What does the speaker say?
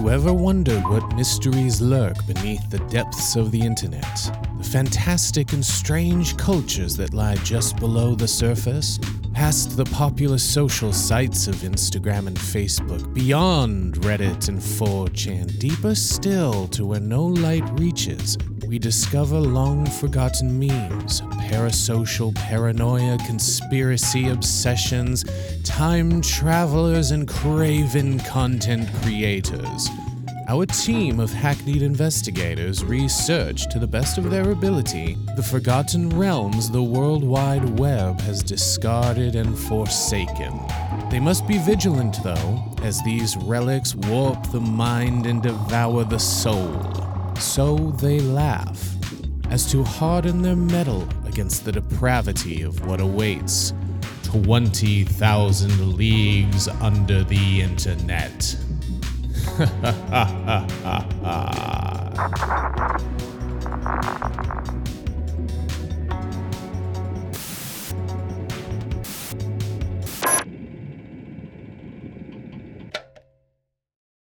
you ever wondered what mysteries lurk beneath the depths of the internet? The fantastic and strange cultures that lie just below the surface? Past the popular social sites of Instagram and Facebook, beyond Reddit and 4chan, deeper still to where no light reaches, we discover long forgotten memes, parasocial paranoia, conspiracy obsessions, time travelers, and craven content creators. Our team of hackneyed investigators research to the best of their ability the forgotten realms the World Wide Web has discarded and forsaken. They must be vigilant, though, as these relics warp the mind and devour the soul. So they laugh, as to harden their mettle against the depravity of what awaits 20,000 leagues under the internet.